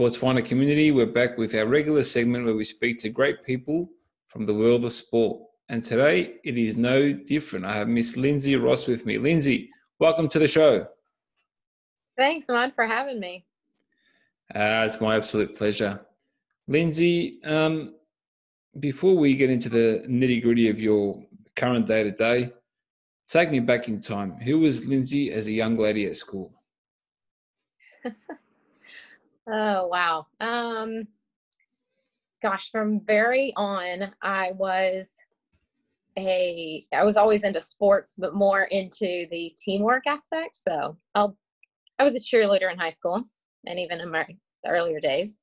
Sports Finder community, we're back with our regular segment where we speak to great people from the world of sport. And today it is no different. I have Miss Lindsay Ross with me. Lindsay, welcome to the show. Thanks, Ahmad, for having me. Uh, it's my absolute pleasure. Lindsay, um, before we get into the nitty gritty of your current day to day, take me back in time. Who was Lindsay as a young lady at school? Oh, wow. Um, gosh, from very on, I was a, I was always into sports, but more into the teamwork aspect. So I'll, I was a cheerleader in high school and even in my earlier days.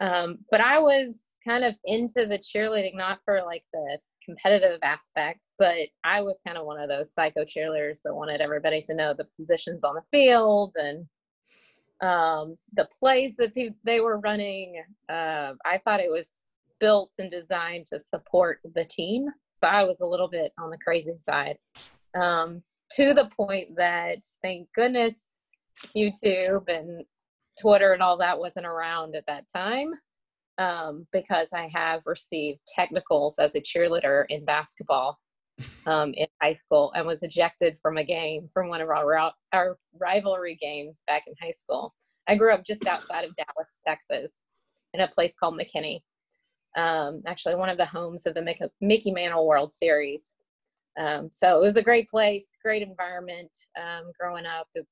Um, but I was kind of into the cheerleading, not for like the competitive aspect, but I was kind of one of those psycho cheerleaders that wanted everybody to know the positions on the field and um, the plays that pe- they were running. Uh, I thought it was built and designed to support the team. So I was a little bit on the crazy side um, to the point that, thank goodness, YouTube and Twitter and all that wasn't around at that time um, because I have received technicals as a cheerleader in basketball um, in high school and was ejected from a game from one of our, our rivalry games back in high school. I grew up just outside of Dallas, Texas, in a place called McKinney. Um, actually, one of the homes of the Mickey, Mantle World Series. Um, so it was a great place, great environment um, growing up. It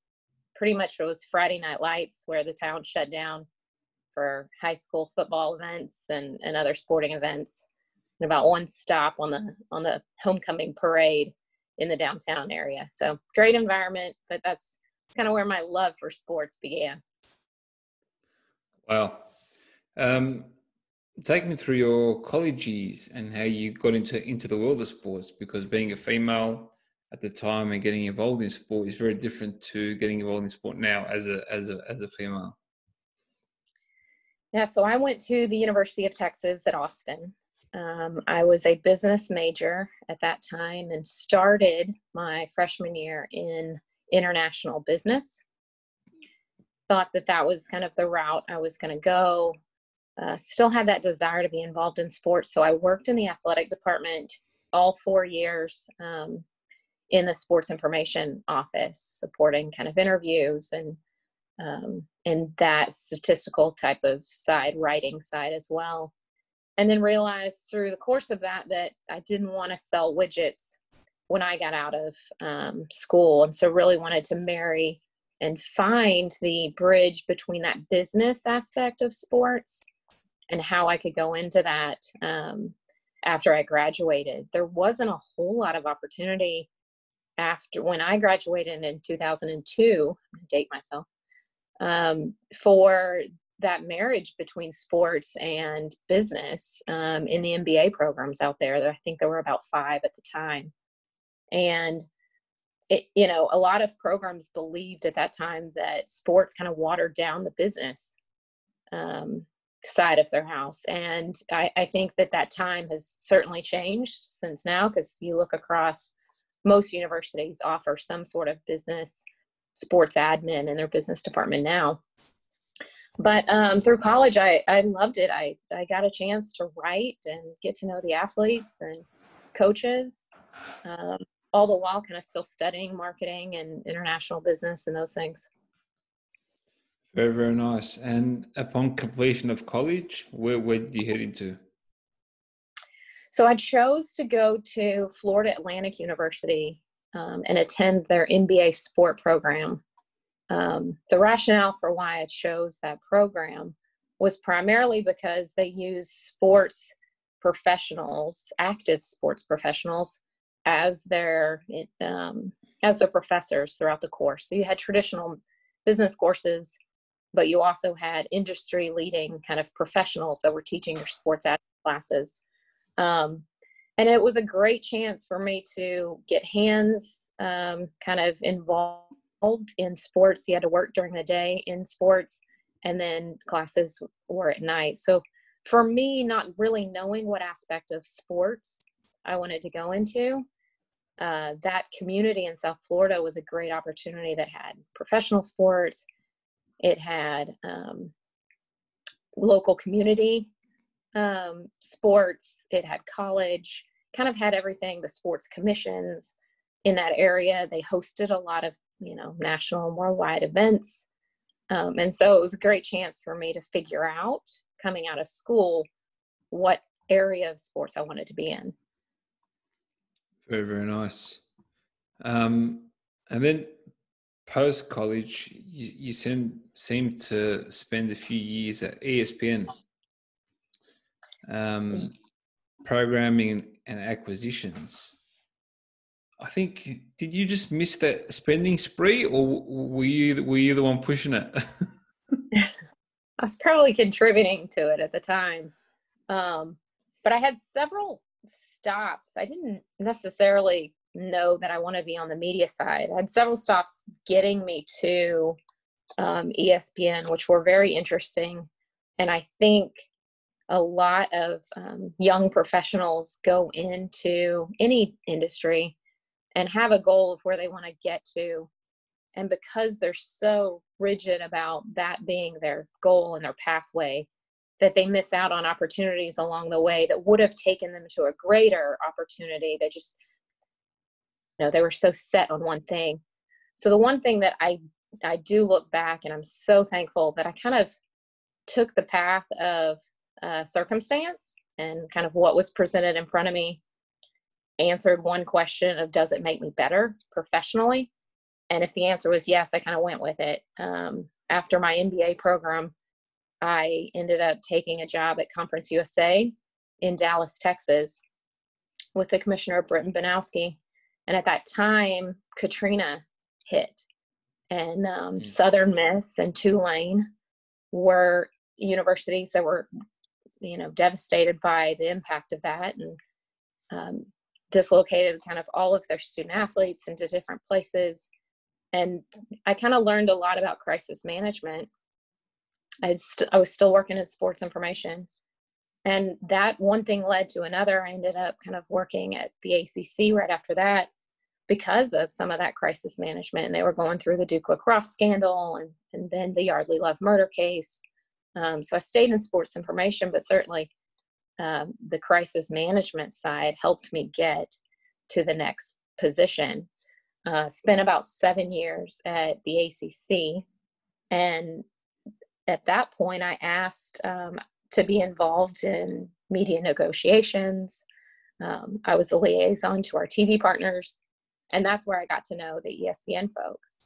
pretty much it was Friday Night Lights where the town shut down for high school football events and, and other sporting events and about one stop on the on the homecoming parade in the downtown area. So great environment, but that's kind of where my love for sports began. Wow. Um, take me through your college years and how you got into into the world of sports because being a female at the time and getting involved in sport is very different to getting involved in sport now as a as a as a female. Yeah, so I went to the University of Texas at Austin. Um, I was a business major at that time and started my freshman year in international business. Thought that that was kind of the route I was going to go. Uh, still had that desire to be involved in sports, so I worked in the athletic department all four years um, in the sports information office, supporting kind of interviews and um, and that statistical type of side, writing side as well. And then realized through the course of that that I didn't want to sell widgets when I got out of um, school. And so really wanted to marry and find the bridge between that business aspect of sports and how I could go into that um, after I graduated. There wasn't a whole lot of opportunity after when I graduated in 2002, date myself, um, for that marriage between sports and business um, in the MBA programs out there. I think there were about five at the time. And it, you know, a lot of programs believed at that time that sports kind of watered down the business um, side of their house. And I, I think that that time has certainly changed since now because you look across most universities offer some sort of business sports admin in their business department now. But um, through college, I, I loved it. I, I got a chance to write and get to know the athletes and coaches, um, all the while kind of still studying marketing and international business and those things. Very, very nice. And upon completion of college, where, where did you head into? So I chose to go to Florida Atlantic University um, and attend their MBA sport program. Um, the rationale for why I chose that program was primarily because they use sports professionals, active sports professionals, as their um, as their professors throughout the course. So you had traditional business courses but you also had industry leading kind of professionals that were teaching your sports classes. Um, and it was a great chance for me to get hands um, kind of involved in sports. You had to work during the day in sports, and then classes were at night. So for me, not really knowing what aspect of sports I wanted to go into, uh, that community in South Florida was a great opportunity that had professional sports, it had um, local community um, sports, it had college, kind of had everything, the sports commissions in that area. They hosted a lot of, you know, national and worldwide events. Um, and so it was a great chance for me to figure out coming out of school what area of sports I wanted to be in. Very, very nice. Um, and then post college, you, you seem seem to spend a few years at ESPN, um, programming and acquisitions. I think did you just miss that spending spree, or were you were you the one pushing it? I was probably contributing to it at the time, um, but I had several stops. I didn't necessarily know that I want to be on the media side. I had several stops getting me to um, ESPN, which were very interesting. And I think a lot of um, young professionals go into any industry and have a goal of where they want to get to. And because they're so rigid about that being their goal and their pathway, that they miss out on opportunities along the way that would have taken them to a greater opportunity. They just you know they were so set on one thing so the one thing that i i do look back and i'm so thankful that i kind of took the path of uh, circumstance and kind of what was presented in front of me answered one question of does it make me better professionally? And if the answer was yes i kind of went with it. Um, after my mba program i ended up taking a job at conference usa in dallas texas with the commissioner britton banowsky. And at that time, Katrina hit, and um, mm. Southern Miss and Tulane were universities that were, you know, devastated by the impact of that. And um, dislocated kind of all of their student athletes into different places. And I kind of learned a lot about crisis management. I, st- I was still working in sports information and that one thing led to another i ended up kind of working at the acc right after that because of some of that crisis management. And they were going through the Duke lacrosse scandal and, and then the Yeardley Love murder case. Um, so I stayed in sports information, but certainly um, the crisis management side helped me get to the next position. Uh, spent about seven years at the ACC. And at that point, I asked um, to be involved in media negotiations. Um, I was a liaison to our TV partners and that's where I got to know the ESPN folks.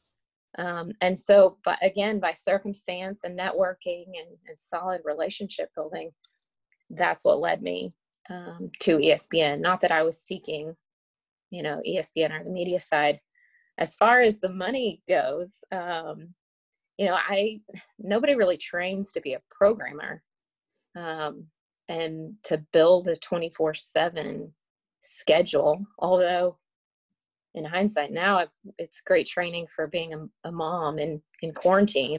Um, and so, but again, by circumstance and networking and, and solid relationship building, that's what led me um, to ESPN. Not that I was seeking, you know, ESPN or the media side. As far as the money goes, um, you know, I nobody really trains to be a programmer, um, and to build a twenty four seven schedule. Although in hindsight now I've, it's great training for being a, a mom in in quarantine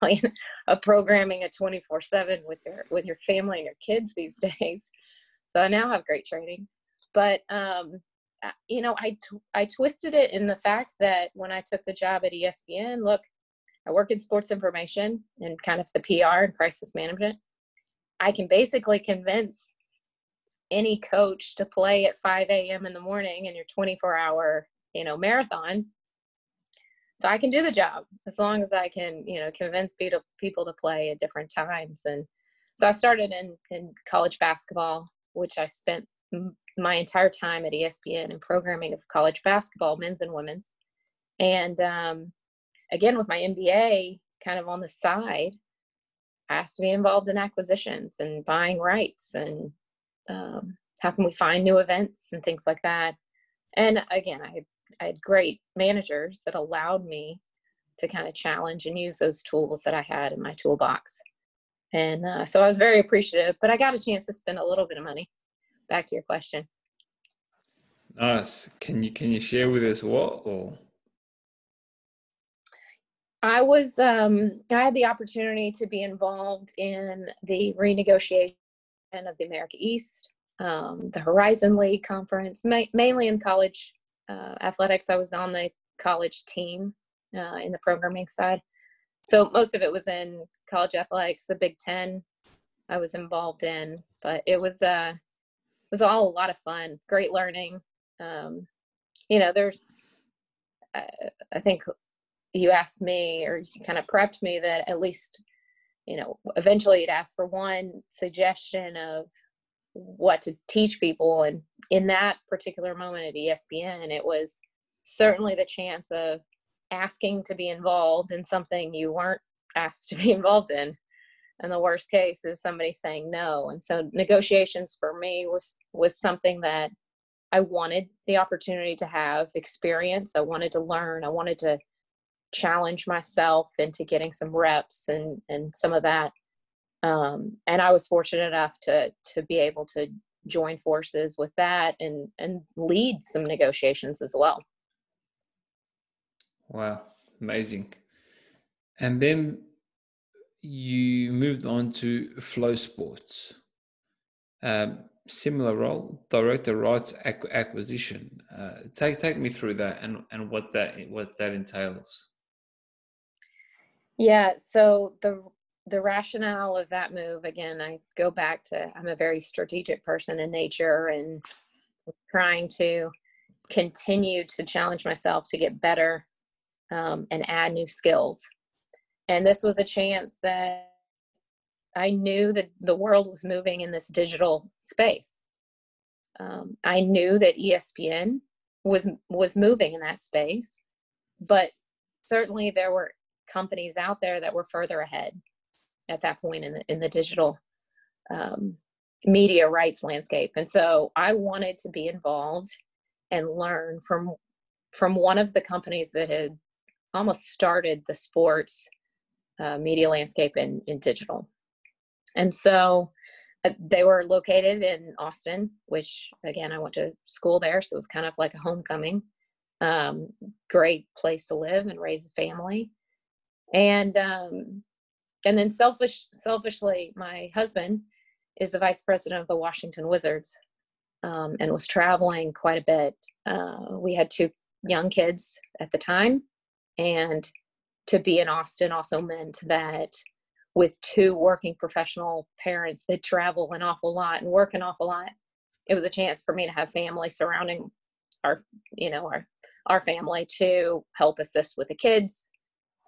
playing a programming a 24 7 with your with your family and your kids these days so i now have great training but um you know I, I twisted it in the fact that when i took the job at espn look i work in sports information and kind of the pr and crisis management i can basically convince any coach to play at 5 a.m. in the morning in your 24 hour, you know, marathon. So I can do the job as long as I can, you know, convince people to play at different times. And so I started in, in college basketball, which I spent my entire time at ESPN in programming of college basketball, men's and women's. And um, again, with my MBA kind of on the side, I asked to be involved in acquisitions and buying rights and um, how can we find new events and things like that and again i I had great managers that allowed me to kind of challenge and use those tools that I had in my toolbox. And uh, so I was very appreciative, but I got a chance to spend a little bit of money. Back to your question. Nice. Can you can you share with us what or? I was um, I had the opportunity to be involved in the renegotiation of the America East, um, the Horizon League conference, ma- mainly in college uh, athletics. I was on the college team uh, in the programming side, so most of it was in college athletics. The Big Ten, I was involved in, but it was uh, it was all a lot of fun, great learning. Um, you know, there's I think you asked me or you kind of prepped me that at least you know eventually you'd ask for one suggestion of what to teach people and in that particular moment at espn it was certainly the chance of asking to be involved in something you weren't asked to be involved in. And the worst case is somebody saying no. And so negotiations for me was was something that i wanted the opportunity to have experience. I wanted to learn. I wanted to challenge myself into getting some reps and and some of that um, and i was fortunate enough to to be able to join forces with that and and lead some negotiations as well. Wow amazing. And then you moved on to FloSports um, similar role director rights acquisition. Uh, take take me through that and and what that what that entails. Yeah, so the the rationale of that move again, I go back to I'm a very strategic person in nature and trying to continue to challenge myself to get better um, and add new skills. And this was a chance that I knew that the world was moving in this digital space. Um, I knew that ESPN was was moving in that space, but certainly there were companies out there that were further ahead at that point in the, in the digital um, media rights landscape. And so I wanted to be involved and learn from from one of the companies that had almost started the sports uh, media landscape in, in digital. And so uh, they were located in Austin, which again, I went to school there. So it was kind of like a homecoming. Um, great place to live and raise a family and um, and then selfish selfishly my husband is the vice president of the washington wizards um, and was traveling quite a bit. Uh, we had two young kids at the time and to be in austin also meant that with two working professional parents that travel an awful lot and work an awful lot it was a chance for me to have family surrounding our you know our our family to help assist with the kids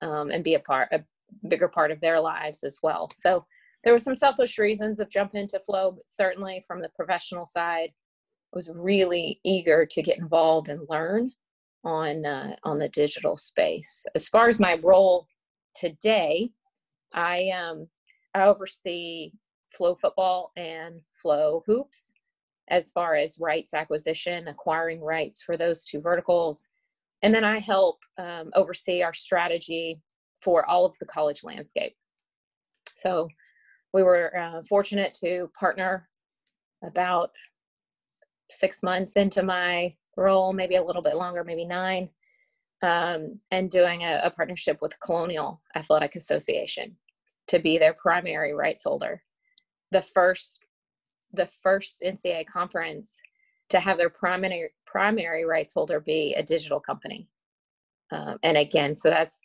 um, and be a part, a bigger part of their lives as well. So there were some selfish reasons of jumping into flow, but certainly from the professional side, I was really eager to get involved and learn on uh, on the digital space. As far as my role today, I um I oversee FloFootball and FloHoops as far as rights acquisition, acquiring rights for those two verticals, and then I help um, oversee our strategy for all of the college landscape. So we were uh, fortunate to partner about six months into my role, maybe a little bit longer, maybe nine, um, and doing a, a partnership with Colonial Athletic Association to be their primary rights holder. The first, the first NCAA conference to have their primary primary rights holder be a digital company. Um, and again, so that's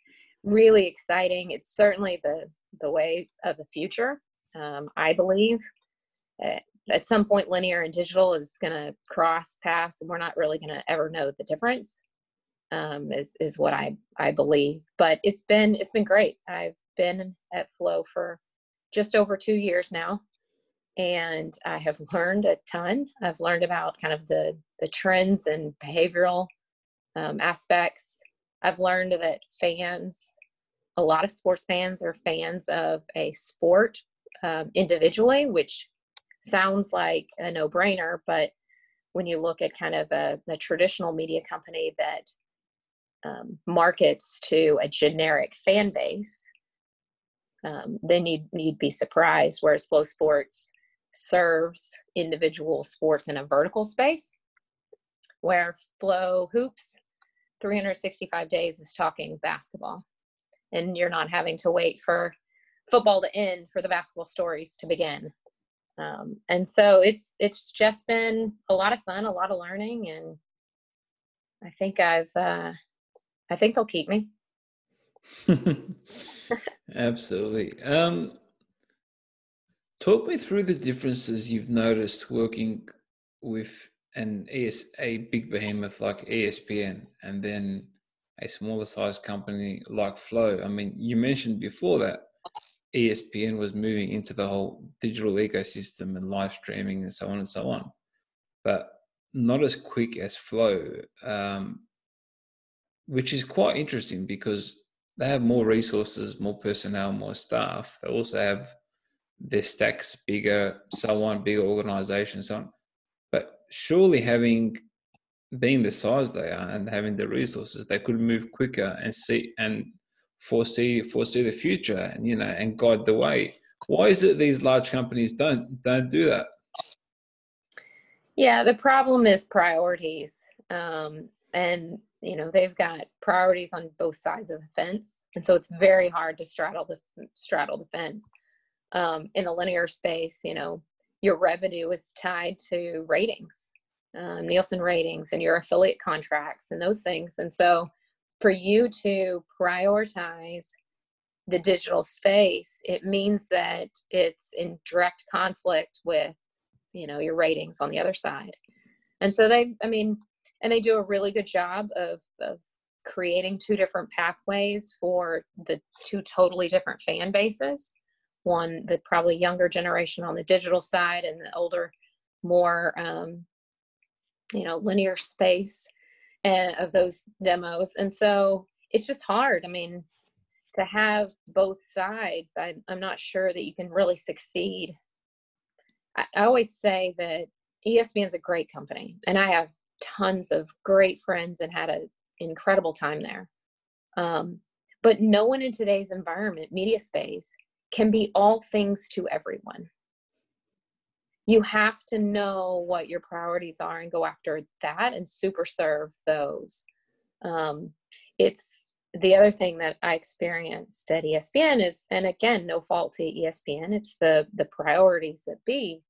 really exciting. It's certainly the the way of the future. Um, I believe at, at some point, linear and digital is going to cross paths, and we're not really going to ever know the difference. Um, is is what I I believe. But it's been it's been great. I've been at Flow for just over two years now, and I have learned a ton. I've learned about kind of the the trends and behavioral um, aspects. I've learned that fans, a lot of sports fans, are fans of a sport um, individually, which sounds like a no brainer, but when you look at kind of a, a traditional media company that um, markets to a generic fan base, um, then you'd, you'd be surprised. Whereas FloSports serves individual sports in a vertical space, where FloHoops 365 days is talking basketball. And you're not having to wait for football to end for the basketball stories to begin. Um, and so it's it's just been a lot of fun, a lot of learning, and I think I've uh, I think they'll keep me. Absolutely. Um, talk me through the differences you've noticed working with an ES, a big behemoth like ESPN and then a smaller size company like Flow. I mean, you mentioned before that ESPN was moving into the whole digital ecosystem and live streaming and so on and so on, but not as quick as Flow, um, which is quite interesting because they have more resources, more personnel, more staff. They also have their stacks bigger, so on, bigger organizations, so on. But surely having being the size they are and having the resources, they could move quicker and see and foresee foresee the future and you know and guide the way. Why is it these large companies don't don't do that? Yeah, the problem is priorities. Um, and you know they've got priorities on both sides of the fence and so it's very hard to straddle the straddle the fence um, in a linear space you know your revenue is tied to ratings um, nielsen ratings and your affiliate contracts and those things. And so for you to prioritize the digital space it means that it's in direct conflict with you know your ratings on the other side. And so they i mean and they do a really good job of, of creating two different pathways for the two totally different fan bases. One the probably younger generation on the digital side and the older more um, you know linear space and, of those demos and so it's just hard i mean to have both sides I, i'm not sure that you can really succeed I, I always say that espn's a great company and i have tons of great friends and had an incredible time there. Um, but no one in today's environment, media space, can be all things to everyone. You have to know what your priorities are and go after that and super serve those. Um, it's the other thing that I experienced at ESPN is, and again, no fault to ESPN, it's the the priorities that be.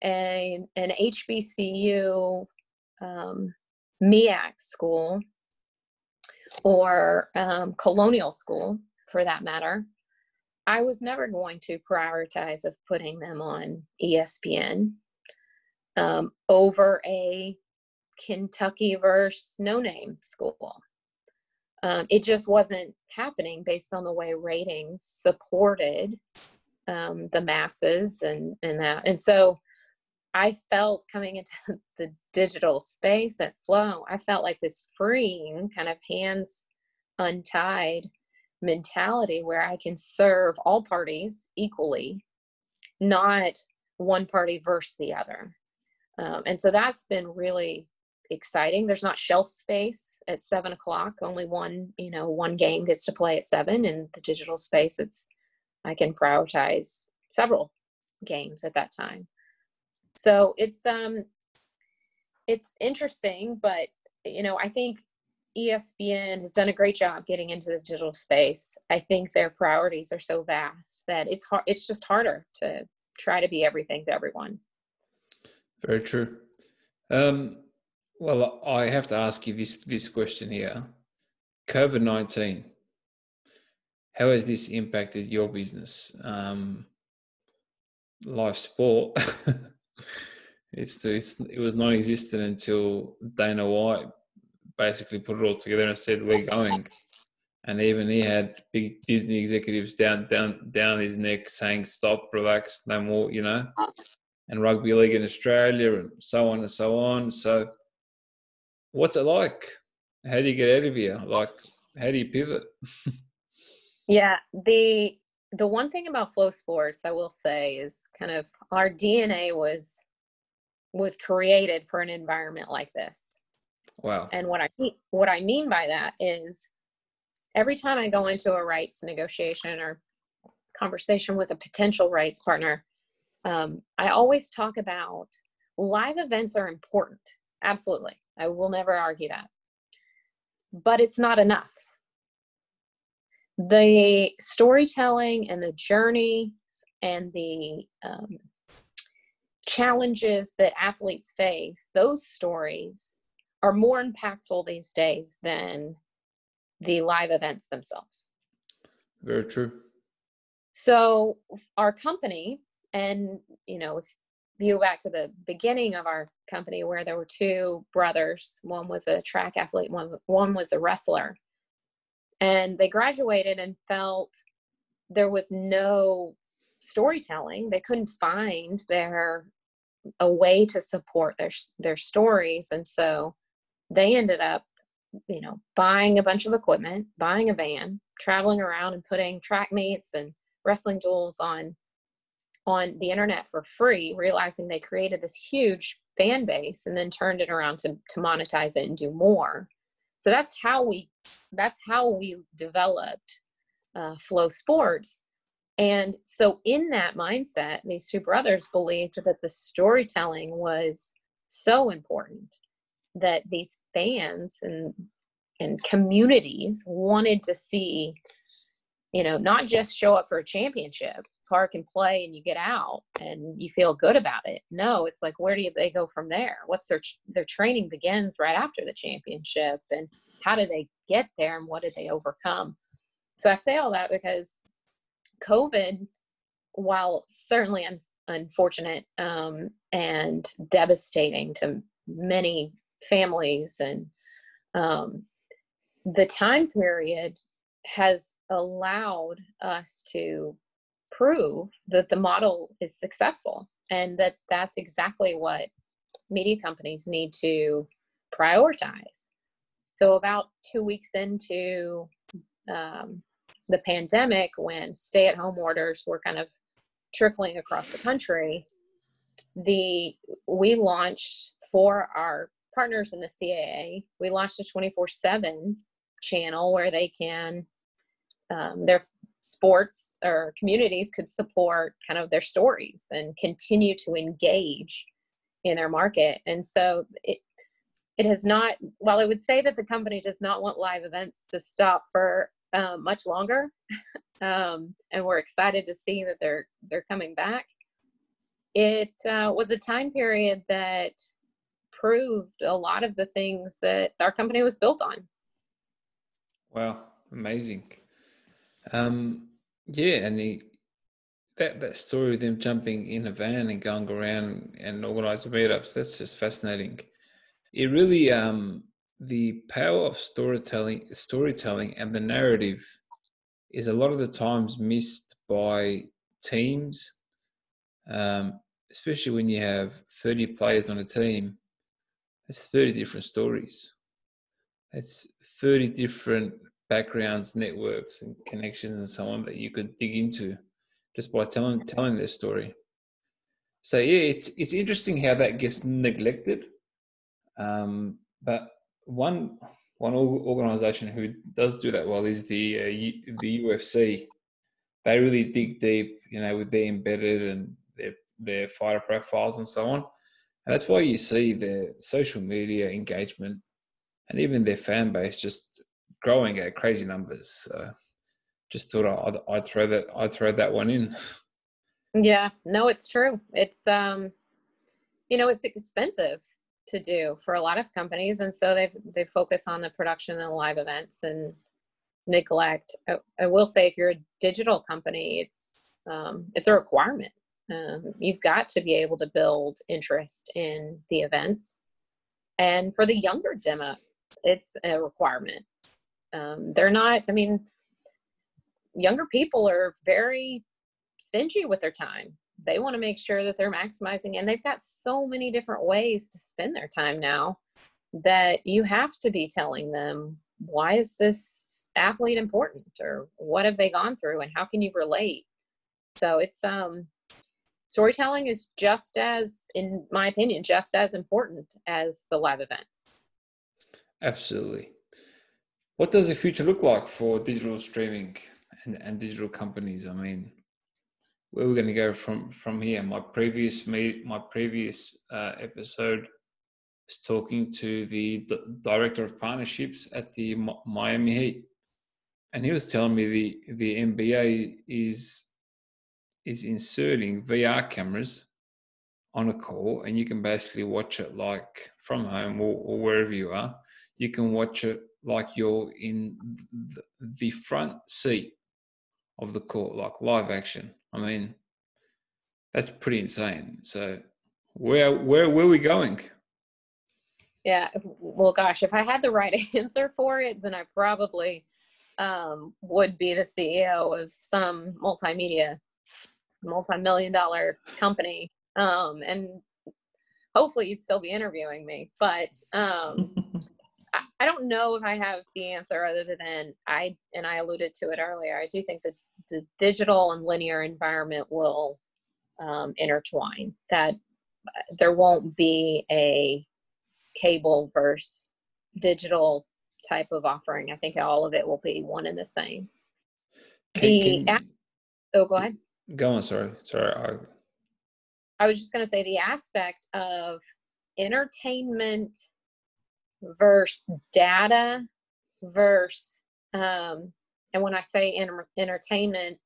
And an HBCU um, MEAC school or um, colonial school for that matter, I was never going to prioritize of putting them on ESPN um, over a Kentucky versus no name school. Um, it just wasn't happening based on the way ratings supported um, the masses and and that. And so I felt coming into the digital space at Flow, I felt like this freeing kind of hands untied mentality where I can serve all parties equally, not one party versus the other. Um, and so that's been really exciting. There's not shelf space at seven o'clock. Only one, you know, one game gets to play at seven. In the digital space, it's I can prioritize several games at that time so it's um it's interesting but you know i think espn has done a great job getting into the digital space. I think their priorities are so vast that it's hard it's just harder to try to be everything to everyone. Very true. Um well i have to ask you this this question here. Covid-19 how has this impacted your business? Um live sport. It's, it's it was non-existent until Dana White basically put it all together and said we're going. And even he had big Disney executives down down down his neck saying stop, relax, no more, you know. And rugby league in Australia and so on and so on. So what's it like? How do you get out of here? Like how do you pivot? yeah, the the one thing about FloSports i will say is kind of our dna was was created for an environment like this Wow. And what I mean, what I mean by that is every time I go into a rights negotiation or conversation with a potential rights partner, um, I always talk about live events are important. Absolutely. I will never argue that. But it's not enough. The storytelling and the journey and the um, challenges that athletes face, those stories are more impactful these days than the live events themselves. Very true. So, our company, and you know, if you go back to the beginning of our company where there were two brothers, one was a track athlete, one, one was a wrestler, and they graduated and felt there was no storytelling. They couldn't find their a way to support their their stories, and so they ended up you know buying a bunch of equipment buying a van traveling around and putting track meets and wrestling duels on on the internet for free realizing they created this huge fan base and then turned it around to, to monetize it and do more. So that's how we that's how we developed uh, FloSports and so in that mindset these two brothers believed that the storytelling was so important that these fans and and communities wanted to see you know not just show up for a championship park and play and you get out and you feel good about it. No it's like where do they go from there? What's their their training begins right after the championship and how do they get there and what did they overcome? So i say all that because covid while certainly un- unfortunate um, and devastating to many families and um, the time period has allowed us to prove that the model is successful and that that's exactly what media companies need to prioritize. So about two weeks into um, the pandemic when stay-at-home orders were kind of trickling across the country the we launched for our partners in the CAA, we launched a 24 7 channel where they can, um, their sports or communities could support kind of their stories and continue to engage in their market. And so it, it has not, while I would say that the company does not want live events to stop for um, much longer, um, and we're excited to see that they're they're coming back. It uh, was a time period that proved a lot of the things that our company was built on. Wow, amazing. Um, yeah, and the, that that story of them jumping in a van and going around and organising meetups, that's just fascinating. It really um the power of storytelling storytelling and the narrative is a lot of the times missed by teams. Um, especially when you have 30 players on a team it's 30 different stories. It's 30 different backgrounds, networks, and connections, and so on that you could dig into just by telling telling their story. So yeah, it's it's interesting how that gets neglected. Um, but one one organization who does do that well is the uh, the UFC. They really dig deep, you know, with their embedded and their their fighter profiles and so on. And that's why you see their social media engagement and even their fan base just growing at crazy numbers. So just thought I'd, I'd throw that I'd throw that one in. Yeah, no, it's true. It's um, you know, it's expensive to do for a lot of companies, and so they they focus on the production and live events and neglect. I, I will say, if you're a digital company, it's um, it's a requirement um, you've got to be able to build interest in the events. And for the younger demo, it's a requirement. Um, they're not, I mean, younger people are very stingy with their time. They want to make sure that they're maximizing, and they've got so many different ways to spend their time now that you have to be telling them why is this athlete important or what have they gone through and how can you relate so it's um storytelling is just as, in my opinion, just as important as the live events. Absolutely. What does the future look like for digital streaming and, and digital companies? I mean, where we're going to go from from here. My previous me my previous uh, episode was talking to the, the director of partnerships at the Miami Heat, and he was telling me the the NBA is is inserting VR cameras on a call, and you can basically watch it like from home or, or wherever you are. You can watch it like you're in the front seat of the court, like live action. I mean, that's pretty insane. So, where where where are we going? Yeah, well, gosh, if I had the right answer for it, then I probably um, would be the CEO of some multimedia, multi-million dollar company, um, and hopefully you'd still be interviewing me. But um, I, I don't know if I have the answer other than I and I alluded to it earlier. I do think that the digital and linear environment will um, intertwine. That uh, there won't be a cable versus digital type of offering. I think all of it will be one and the same. Can, the can, oh, go ahead. Go on. Sorry, sorry. I, I was just going to say the aspect of entertainment versus data versus um, and when I say enter- entertainment,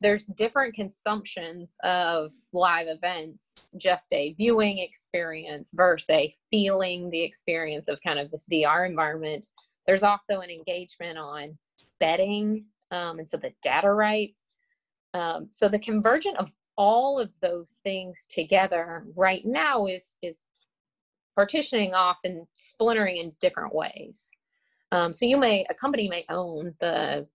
there's different consumptions of live events, just a viewing experience versus a feeling the experience of kind of this VR environment. There's also an engagement on betting, um, and so the data rights. Um, so the convergence of all of those things together right now is is partitioning off and splintering in different ways. Um, so you may a company may own the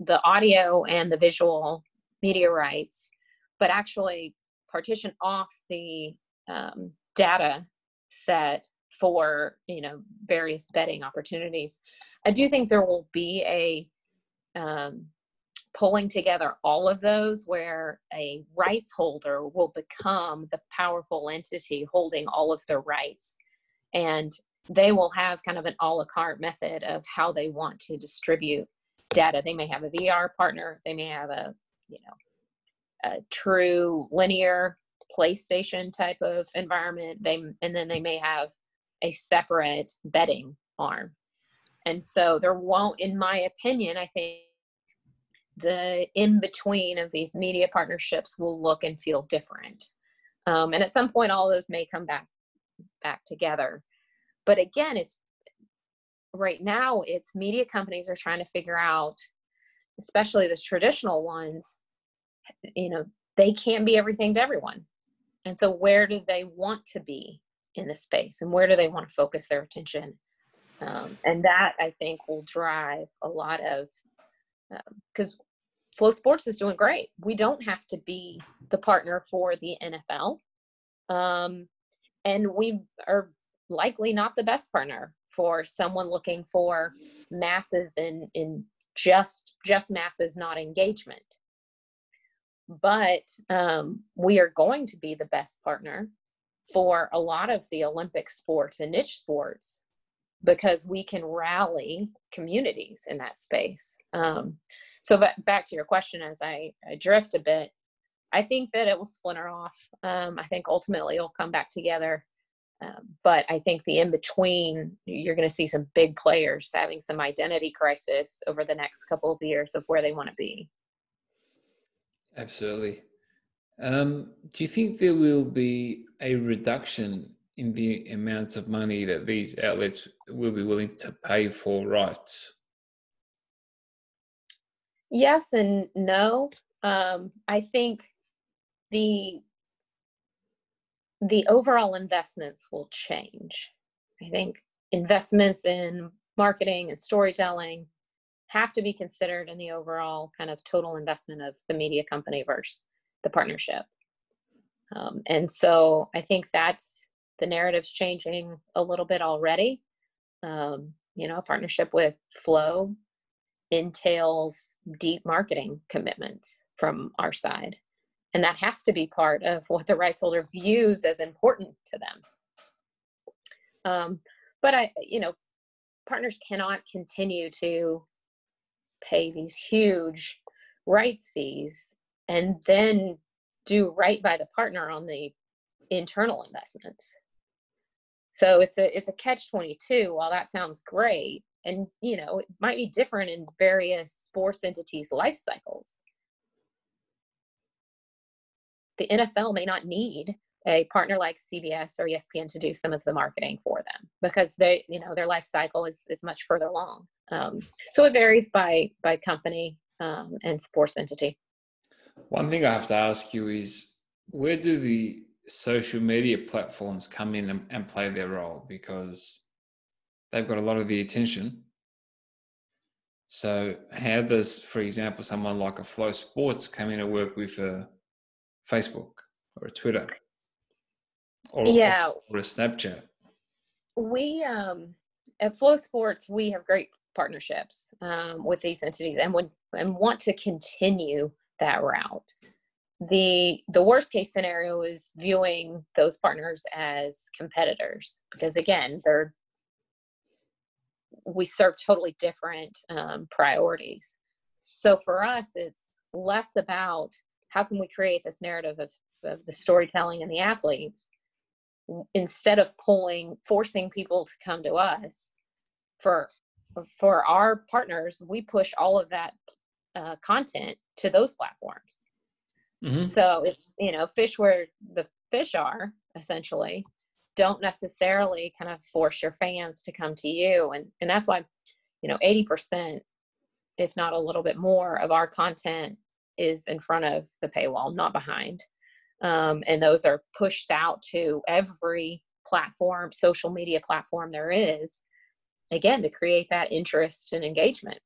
the audio and the visual media rights, but actually partition off the um, data set for you know various betting opportunities. I do think there will be a um, pulling together all of those where a rights holder will become the powerful entity holding all of the rights and they will have kind of an a la carte method of how they want to distribute data. They may have a VR partner, they may have a, you know, a true linear PlayStation type of environment. They and then they may have a separate betting arm. And so there won't, in my opinion, I think the in between of these media partnerships will look and feel different. Um, and at some point, all those may come back back together. But again, it's right now it's media companies are trying to figure out especially the traditional ones you know they can't be everything to everyone and so where do they want to be in the space and where do they want to focus their attention um, and that i think will drive a lot of because um, FloSports is doing great. We don't have to be the partner for the nfl um, and we are likely not the best partner for someone looking for masses in in just just masses not engagement. But um, we are going to be the best partner for a lot of the olympic sports and niche sports because we can rally communities in that space. Um, so back to your question as I, I drift a bit i think that it will splinter off um, i think ultimately it'll come back together um, but I think the in between, you're going to see some big players having some identity crisis over the next couple of years of where they want to be. Absolutely. Um, do you think there will be a reduction in the amounts of money that these outlets will be willing to pay for rights? Yes and no. Um, I think the the overall investments will change. I think investments in marketing and storytelling have to be considered in the overall kind of total investment of the media company versus the partnership. Um, and so I think that's the narrative's changing a little bit already. Um, you know, a partnership with Flo entails deep marketing commitments from our side. And that has to be part of what the rights holder views as important to them. Um, but i you know partners cannot continue to pay these huge rights fees and then do right by the partner on the internal investments. So it's a it's a catch 22 while that sounds great and you know it might be different in various sports entities life cycles. The NFL may not need a partner like CBS or ESPN to do some of the marketing for them because they, you know, their life cycle is is much further along. Um, so it varies by by company um, and sports entity. One thing I have to ask you is, where do the social media platforms come in and, and play their role? Because they've got a lot of the attention. So how does, for example, someone like a FloSports come in and work with a Facebook or a Twitter? or, yeah or a snapchat we um at FloSports we have great partnerships um, with these entities and would and want to continue that route the the worst case scenario is viewing those partners as competitors because again they're we serve totally different um, priorities so for us it's less about how can we create this narrative of, of the storytelling and the athletes instead of pulling forcing people to come to us for for our partners we push all of that uh, content to those platforms mm-hmm. so if you know fish where the fish are essentially don't necessarily kind of force your fans to come to you and and that's why you know 80% if not a little bit more of our content is in front of the paywall not behind. Um, and those are pushed out to every platform social media platform there is again to create that interest and engagement.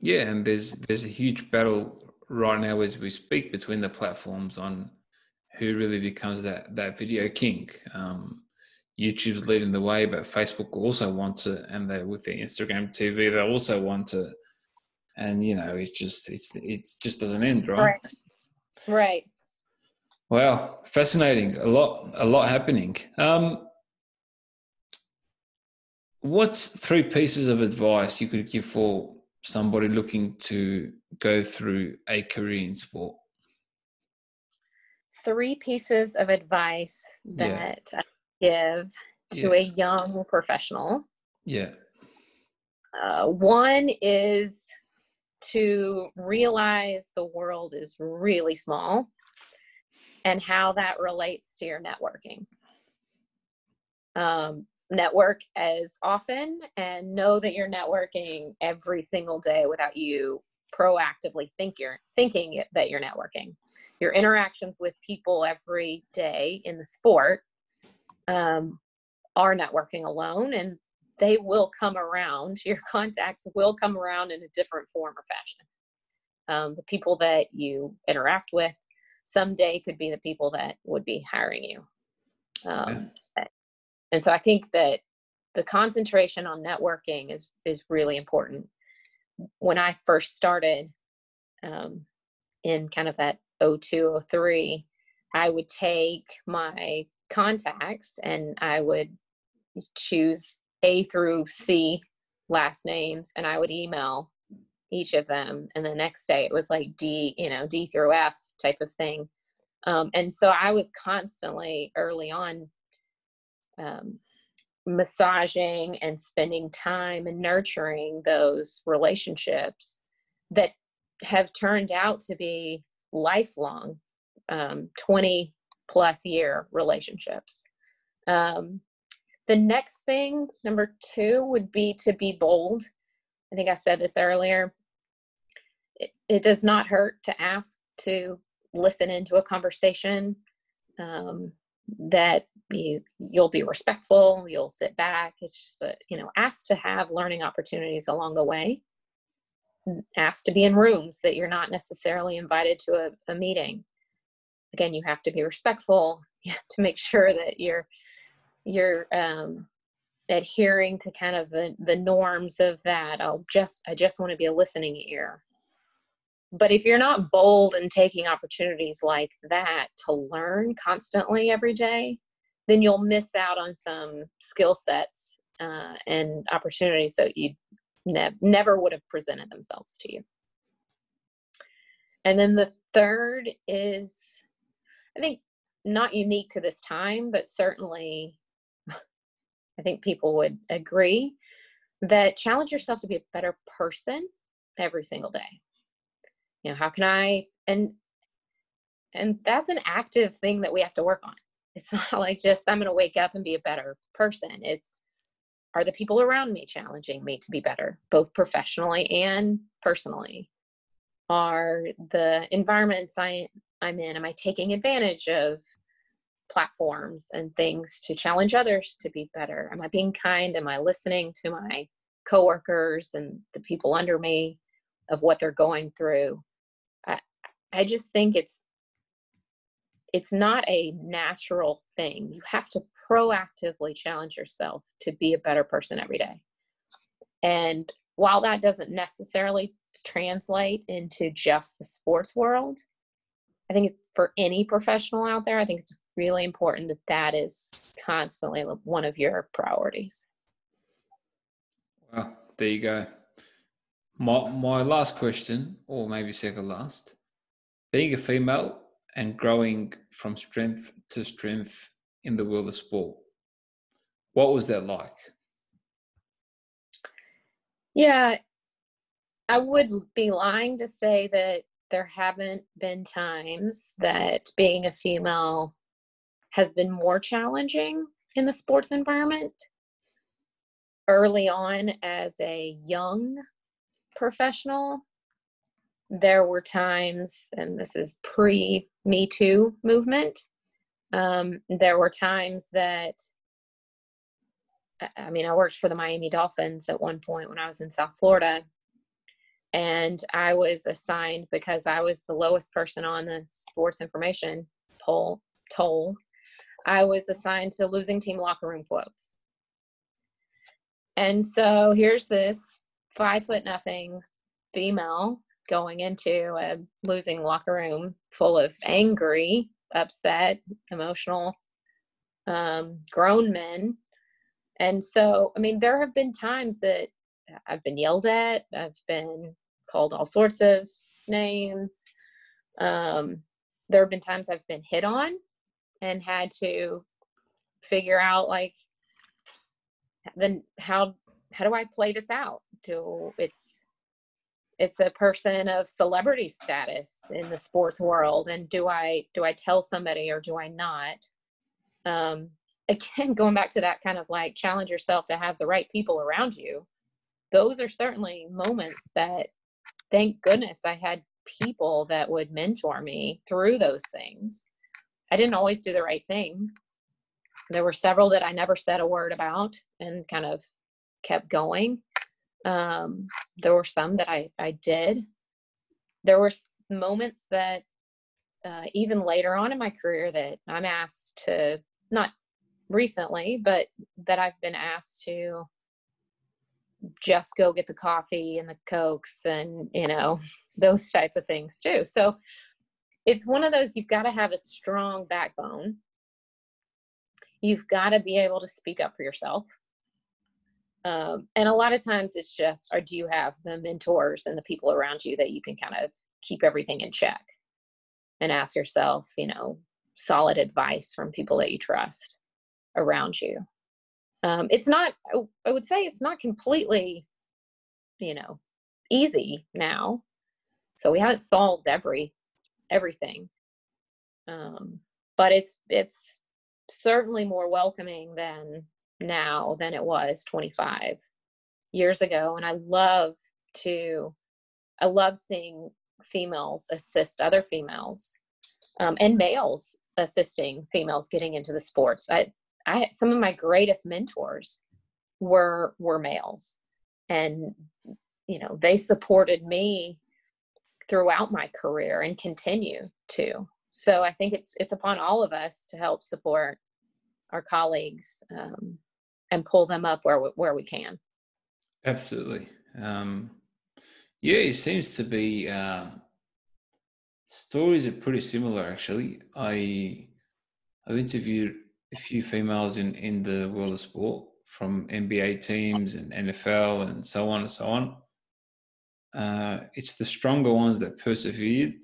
Yeah and there's there's a huge battle right now as we speak between the platforms on who really becomes that that video king um, YouTube's leading the way, but Facebook also wants it, and they with their Instagram TV, they also want it, and you know, it's just it's it just doesn't end, right? Right. Right. Wow, fascinating. A lot, a lot happening. Um, what's three pieces of advice you could give for somebody looking to go through a career in sport? Three pieces of advice that yeah. I give to yeah. a young professional. Yeah. Uh, one is to realize the world is really small and how that relates to your networking. Um, network as often and know that you're networking every single day without you proactively think you're thinking that you're networking. Your interactions with people every day in the sport um, are networking alone, and they will come around. Your contacts will come around in a different form or fashion. Um, the people that you interact with someday could be the people that would be hiring you. Um, yeah. And so I think that the concentration on networking is is really important. When I first started um, in kind of that 02, 03, I would take my contacts and I would choose A through C last names and I would email each of them. And the next day it was like D, you know, D through F type of thing. Um, and so I was constantly early on um, massaging and spending time and nurturing those relationships that have turned out to be lifelong um, 20 plus year relationships. Um, the next thing, number two, would be to be bold. I think I said this earlier. It, it does not hurt to ask to listen into a conversation um, that you you'll be respectful you'll sit back it's just a you know ask to have learning opportunities along the way ask to be in rooms that you're not necessarily invited to a, a meeting. Again you have to be respectful you have to make sure that you're you're um, adhering to kind of the the norms of that. I'll just i just want to be a listening ear. But if you're not bold and taking opportunities like that to learn constantly every day, then you'll miss out on some skill sets uh, and opportunities that you ne- never would have presented themselves to you. And then the third is, I think, not unique to this time, but certainly I think people would agree that challenge yourself to be a better person every single day. You know, how can I and and that's an active thing that we have to work on. It's not like just I'm going to wake up and be a better person. It's are the people around me challenging me to be better, both professionally and personally? Are the environments I, I'm in, am I taking advantage of platforms and things to challenge others to be better? Am I being kind? Am I listening to my coworkers and the people under me of what they're going through? I, I just think it's it's not a natural thing. You have to proactively challenge yourself to be a better person every day. And while that doesn't necessarily translate into just the sports world, I think for any professional out there, I think it's really important that that is constantly one of your priorities. Well, there you go. My, my last question, or maybe second last, being a female and growing from strength to strength in the world of sport. What was that like? Yeah, I would be lying to say that there haven't been times that being a female has been more challenging in the sports environment. Early on, as a young professional, there were times, and this is pre Me Too movement, um, there were times that, I mean, I worked for the Miami Dolphins at one point when I was in South Florida. And I was assigned because I was the lowest person on the sports information poll toll. I was assigned to losing team locker room quotes. And so here's this five foot nothing female going into a losing locker room full of angry, upset, emotional, um, grown men. And so, I mean, there have been times that I've been yelled at, I've been called all sorts of names. Um, there have been times I've been hit on and had to figure out like then how how do I play this out? Do it's it's a person of celebrity status in the sports world and do i do i tell somebody or do i not? Um again going back to that kind of like challenge yourself to have the right people around you those are certainly moments that thank goodness i had people that would mentor me through those things. I didn't always do the right thing. There were several that i never said a word about and kind of kept going um, there were some that I, I did. There were moments that uh, even later on in my career that I'm asked to, not recently, but that I've been asked to just go get the coffee and the cokes and, you know, those type of things too. So it's one of those you've got to have a strong backbone. You've got to be able to speak up for yourself um, and a lot of times it's just or do you have the mentors and the people around you that you can kind of keep everything in check? And ask yourself you know solid advice from people that you trust around you. Um, it's not i would say it's not completely you know easy now. So we haven't solved every everything. Um, but it's it's certainly more welcoming than now than it was 25 years ago and i love to i love seeing females assist other females um, and males assisting females getting into the sports. I i some of my greatest mentors were were males and you know they supported me throughout my career and continue to. So i think it's it's upon all of us to help support our colleagues um, and pull them up where we, where we can. Absolutely. Um, yeah, it seems to be uh, stories are pretty similar. Actually, I I've interviewed a few females in in the world of sport from NBA teams and NFL and so on and so on. Uh, it's the stronger ones that persevered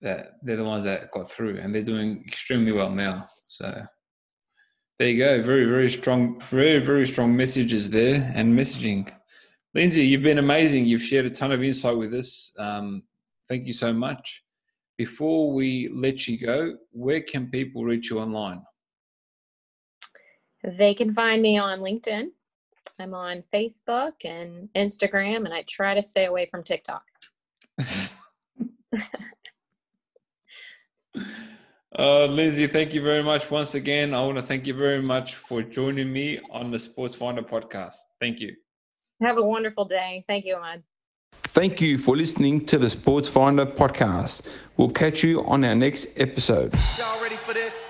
that they're the ones that got through and they're doing extremely well now. So there you go. Very, very strong, very, very strong messages there and messaging. Lindsay, you've been amazing. You've shared a ton of insight with us. Um, thank you so much. Before we let you go, where can people reach you online? They can find me on LinkedIn. I'm on Facebook and Instagram, and I try to stay away from TikTok. Uh, Lindsay, thank you very much once again. I want to thank you very much for joining me on the Sports Finder podcast. Thank you. Have a wonderful day. Thank you, Ahmad. Thank you for listening to the Sports Finder podcast. We'll catch you on our next episode. Y'all ready for this?